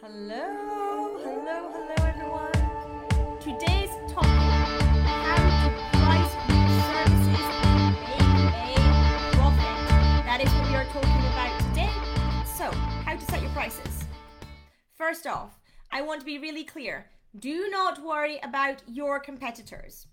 Hello, hello, hello, everyone. Today's topic: how to price your services and make a profit. That is what we are talking about today. So, how to set your prices? First off, I want to be really clear. Do not worry about your competitors.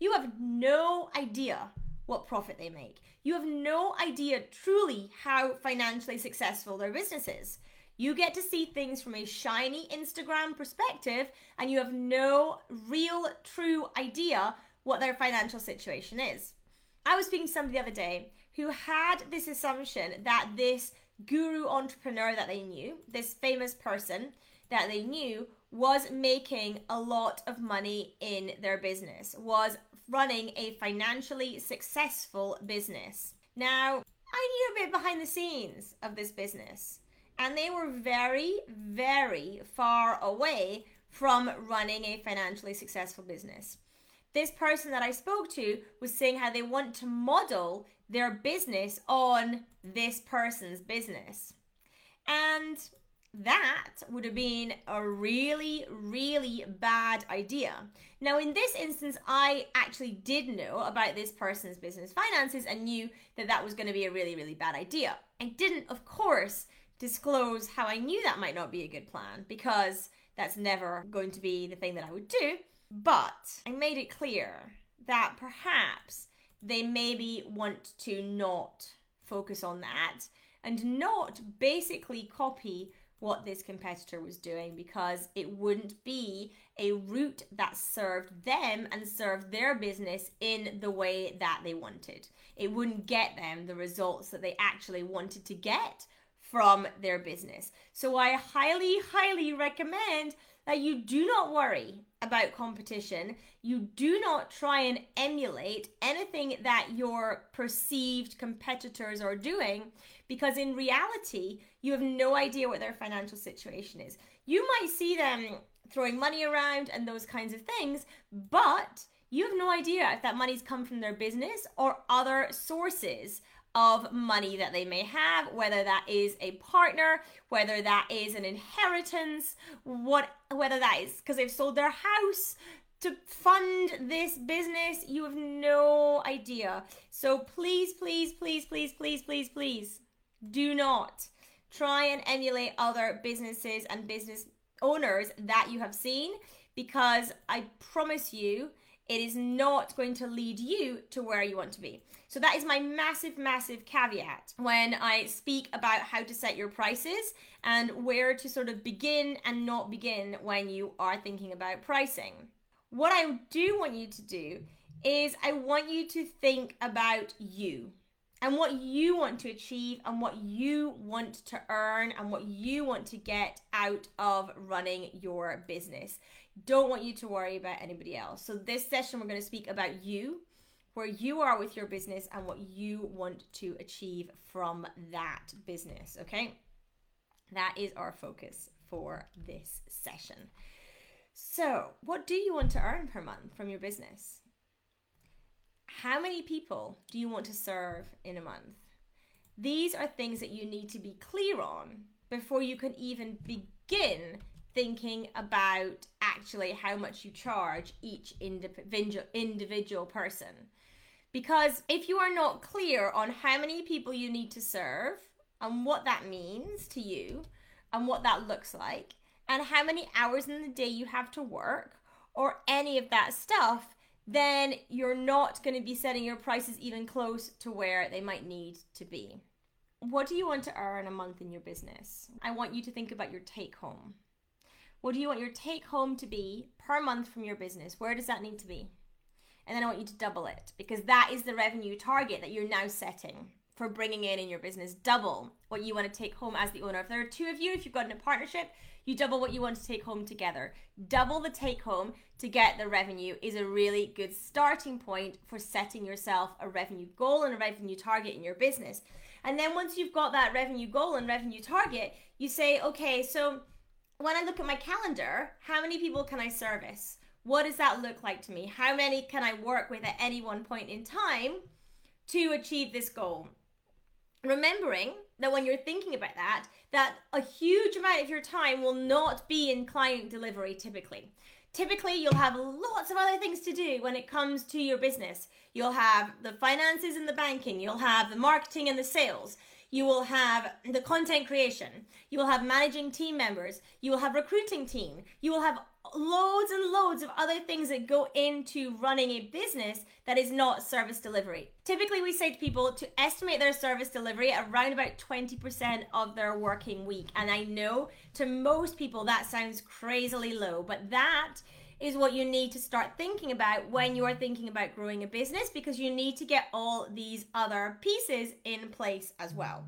You have no idea what profit they make. You have no idea truly how financially successful their business is. You get to see things from a shiny Instagram perspective, and you have no real, true idea what their financial situation is. I was speaking to somebody the other day who had this assumption that this guru entrepreneur that they knew, this famous person that they knew, was making a lot of money in their business, was running a financially successful business. Now, I knew a bit behind the scenes of this business and they were very, very far away from running a financially successful business. This person that I spoke to was saying how they want to model their business on this person's business. And that would have been a really, really bad idea. Now, in this instance, I actually did know about this person's business finances and knew that that was going to be a really, really bad idea. I didn't, of course, disclose how I knew that might not be a good plan because that's never going to be the thing that I would do. But I made it clear that perhaps they maybe want to not focus on that and not basically copy what this competitor was doing because it wouldn't be a route that served them and served their business in the way that they wanted. It wouldn't get them the results that they actually wanted to get from their business. So I highly, highly recommend that you do not worry about competition. You do not try and emulate anything that your perceived competitors are doing because in reality, you have no idea what their financial situation is. You might see them throwing money around and those kinds of things, but you have no idea if that money's come from their business or other sources of money that they may have, whether that is a partner, whether that is an inheritance, what whether that is because they've sold their house to fund this business, you have no idea. So please, please, please, please, please, please, please do not try and emulate other businesses and business owners that you have seen because I promise you it is not going to lead you to where you want to be. So that is my massive, massive caveat when I speak about how to set your prices and where to sort of begin and not begin when you are thinking about pricing. What I do want you to do is I want you to think about you and what you want to achieve and what you want to earn and what you want to get out of running your business. Don't want you to worry about anybody else. So, this session, we're going to speak about you, where you are with your business, and what you want to achieve from that business. Okay. That is our focus for this session. So, what do you want to earn per month from your business? How many people do you want to serve in a month? These are things that you need to be clear on before you can even begin thinking about actually how much you charge each individual individual person. Because if you are not clear on how many people you need to serve and what that means to you and what that looks like and how many hours in the day you have to work or any of that stuff, then you're not going to be setting your prices even close to where they might need to be. What do you want to earn a month in your business? I want you to think about your take home. What do you want your take home to be per month from your business? Where does that need to be? And then I want you to double it because that is the revenue target that you're now setting for bringing in in your business. Double what you want to take home as the owner. If there are two of you, if you've got in a partnership, you double what you want to take home together. Double the take home to get the revenue is a really good starting point for setting yourself a revenue goal and a revenue target in your business. And then once you've got that revenue goal and revenue target, you say, okay, so when I look at my calendar, how many people can I service? What does that look like to me? How many can I work with at any one point in time to achieve this goal? Remembering that when you're thinking about that, that a huge amount of your time will not be in client delivery typically. Typically, you'll have lots of other things to do when it comes to your business. You'll have the finances and the banking, you'll have the marketing and the sales, you will have the content creation, you will have managing team members, you will have recruiting team, you will have loads and loads of other things that go into running a business that is not service delivery. Typically, we say to people to estimate their service delivery around about 20% of their working week. And I know to most people that sounds crazily low, but that is what you need to start thinking about when you are thinking about growing a business because you need to get all these other pieces in place as well.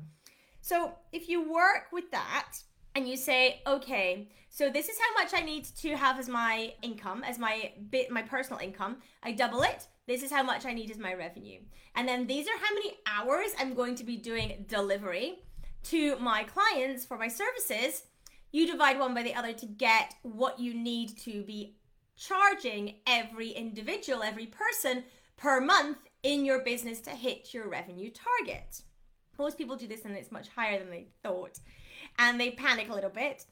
So, if you work with that, and you say, okay, so this is how much I need to have as my income, as my bit, my personal income. I double it. This is how much I need as my revenue. And then these are how many hours I'm going to be doing delivery to my clients for my services. You divide one by the other to get what you need to be charging every individual, every person per month in your business to hit your revenue target. Most people do this and it's much higher than they thought. And they panic a little bit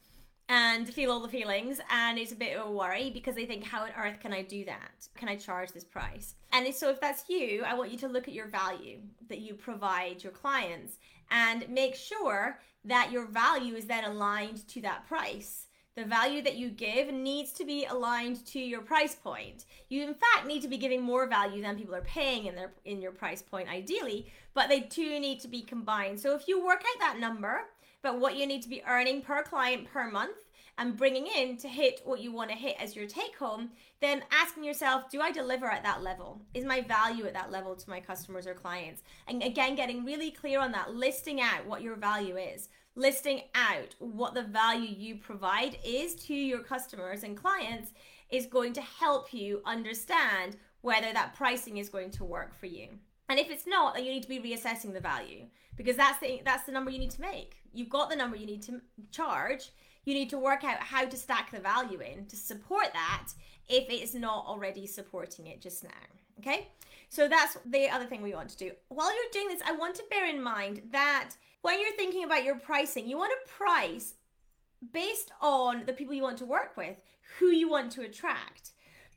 and feel all the feelings and it's a bit of a worry because they think how on earth can i do that? Can i charge this price? And so if that's you i want you to look at your value that you provide your clients and make sure that your value is then aligned to that price the value that you give needs to be aligned to your price point. You in fact need to be giving more value than people are paying in their in your price point ideally, but they do need to be combined. So if you work out that number but what you need to be earning per client per month and bringing in to hit what you want to hit as your take home, then asking yourself, do I deliver at that level? Is my value at that level to my customers or clients? And again, getting really clear on that, listing out what your value is, listing out what the value you provide is to your customers and clients is going to help you understand whether that pricing is going to work for you. And if it's not, then you need to be reassessing the value because that's the that's the number you need to make. You've got the number you need to charge. You need to work out how to stack the value in to support that if it is not already supporting it just now. Okay? So that's the other thing we want to do. While you're doing this, I want to bear in mind that when you're thinking about your pricing, you want to price based on the people you want to work with, who you want to attract.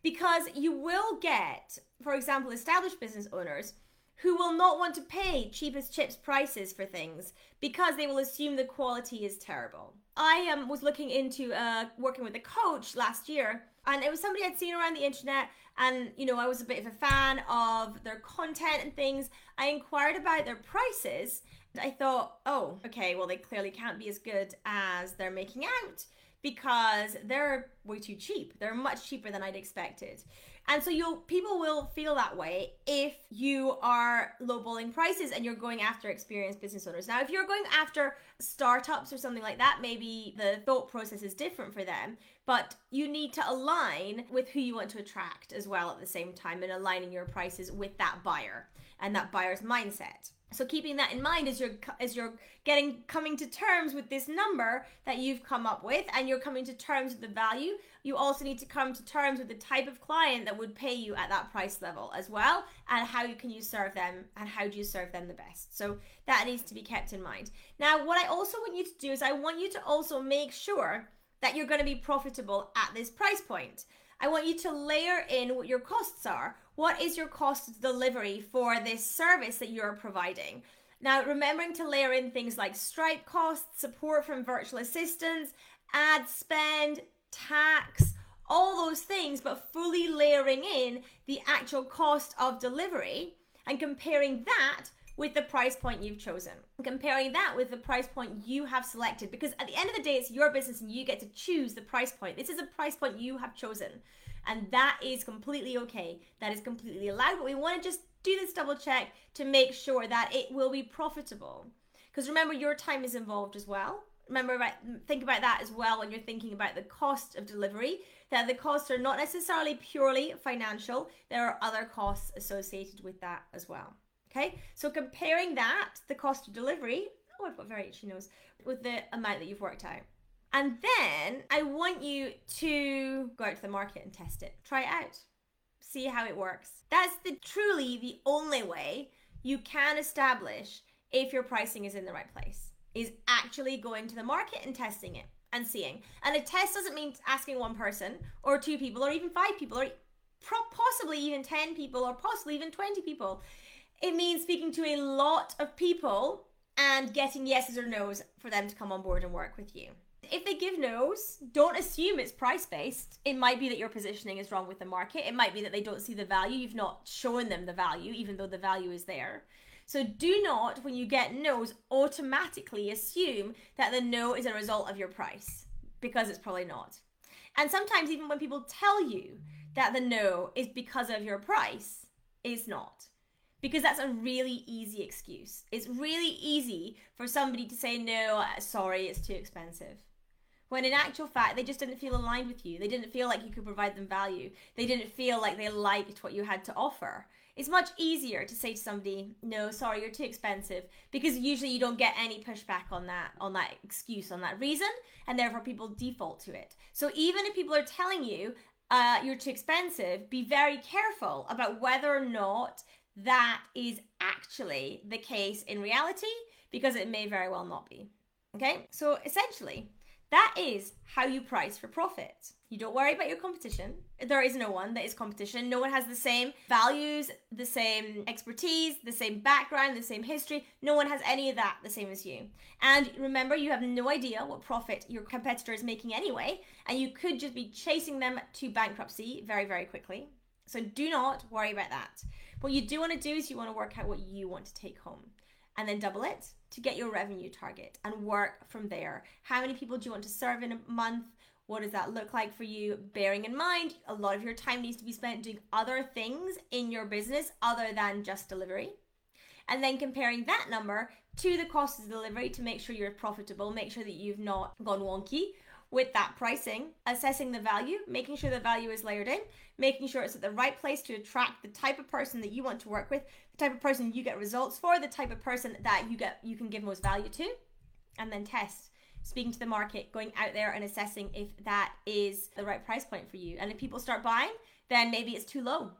Because you will get, for example, established business owners who will not want to pay cheapest chips prices for things because they will assume the quality is terrible. I um, was looking into uh, working with a coach last year, and it was somebody I'd seen around the internet, and you know I was a bit of a fan of their content and things. I inquired about their prices. And I thought, oh, okay, well they clearly can't be as good as they're making out because they're way too cheap. They're much cheaper than I'd expected. And so you'll people will feel that way if you are lowballing prices and you're going after experienced business owners. Now, if you're going after startups or something like that, maybe the thought process is different for them, but you need to align with who you want to attract as well at the same time and aligning your prices with that buyer and that buyer's mindset. So keeping that in mind as you're as you're getting coming to terms with this number that you've come up with and you're coming to terms with the value, you also need to come to terms with the type of client that would pay you at that price level as well and how you can you serve them and how do you serve them the best. So that needs to be kept in mind. Now, what I also want you to do is I want you to also make sure that you're going to be profitable at this price point. I want you to layer in what your costs are. What is your cost of delivery for this service that you're providing? Now, remembering to layer in things like Stripe costs, support from virtual assistants, ad spend, tax, all those things, but fully layering in the actual cost of delivery and comparing that with the price point you've chosen. Comparing that with the price point you have selected because at the end of the day it's your business and you get to choose the price point. This is a price point you have chosen. And that is completely okay. That is completely allowed, but we want to just do this double check to make sure that it will be profitable. Because remember your time is involved as well. Remember about think about that as well when you're thinking about the cost of delivery that the costs are not necessarily purely financial. There are other costs associated with that as well. Okay, so comparing that, the cost of delivery, oh, I've got very itchy nose, with the amount that you've worked out. And then I want you to go out to the market and test it. Try it out. See how it works. That's the truly the only way you can establish if your pricing is in the right place. is actually going to the market and testing it and seeing. And a test doesn't mean asking one person or two people or even five people or possibly even 10 people or possibly even 20 people. It means speaking to a lot of people and getting yeses or nos for them to come on board and work with you. If they give no's, don't assume it's price based. It might be that your positioning is wrong with the market. It might be that they don't see the value. You've not shown them the value, even though the value is there. So do not, when you get no's, automatically assume that the no is a result of your price because it's probably not. And sometimes, even when people tell you that the no is because of your price, it's not. Because that's a really easy excuse. It's really easy for somebody to say, no, sorry, it's too expensive. When in actual fact, they just didn't feel aligned with you. They didn't feel like you could provide them value. They didn't feel like they liked what you had to offer. It's much easier to say to somebody, "No, sorry, you're too expensive," because usually you don't get any pushback on that on that excuse, on that reason, and therefore people default to it. So even if people are telling you uh, you're too expensive, be very careful about whether or not that is actually the case in reality, because it may very well not be. Okay, so essentially, that is how you price for profit. You don't worry about your competition. There is no one that is competition. No one has the same values, the same expertise, the same background, the same history. No one has any of that the same as you. And remember, you have no idea what profit your competitor is making anyway, and you could just be chasing them to bankruptcy very, very quickly. So do not worry about that. What you do want to do is you want to work out what you want to take home and then double it to get your revenue target and work from there. How many people do you want to serve in a month? What does that look like for you? Bearing in mind, a lot of your time needs to be spent doing other things in your business other than just delivery. And then comparing that number to the cost of delivery to make sure you're profitable, make sure that you've not gone wonky with that pricing, assessing the value, making sure the value is layered in, making sure it's at the right place to attract the type of person that you want to work with, the type of person you get results for, the type of person that you get you can give most value to, and then test speaking to the market, going out there and assessing if that is the right price point for you. And if people start buying, then maybe it's too low.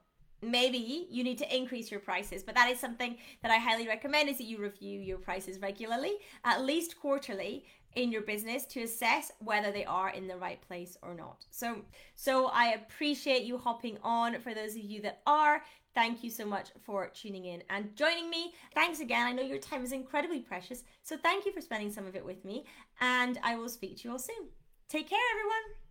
Maybe you need to increase your prices, but that is something that I highly recommend is that you review your prices regularly, at least quarterly, in your business to assess whether they are in the right place or not. So so I appreciate you hopping on for those of you that are. Thank you so much for tuning in and joining me. Thanks again. I know your time is incredibly precious, so thank you for spending some of it with me and I will speak to you all soon. Take care everyone.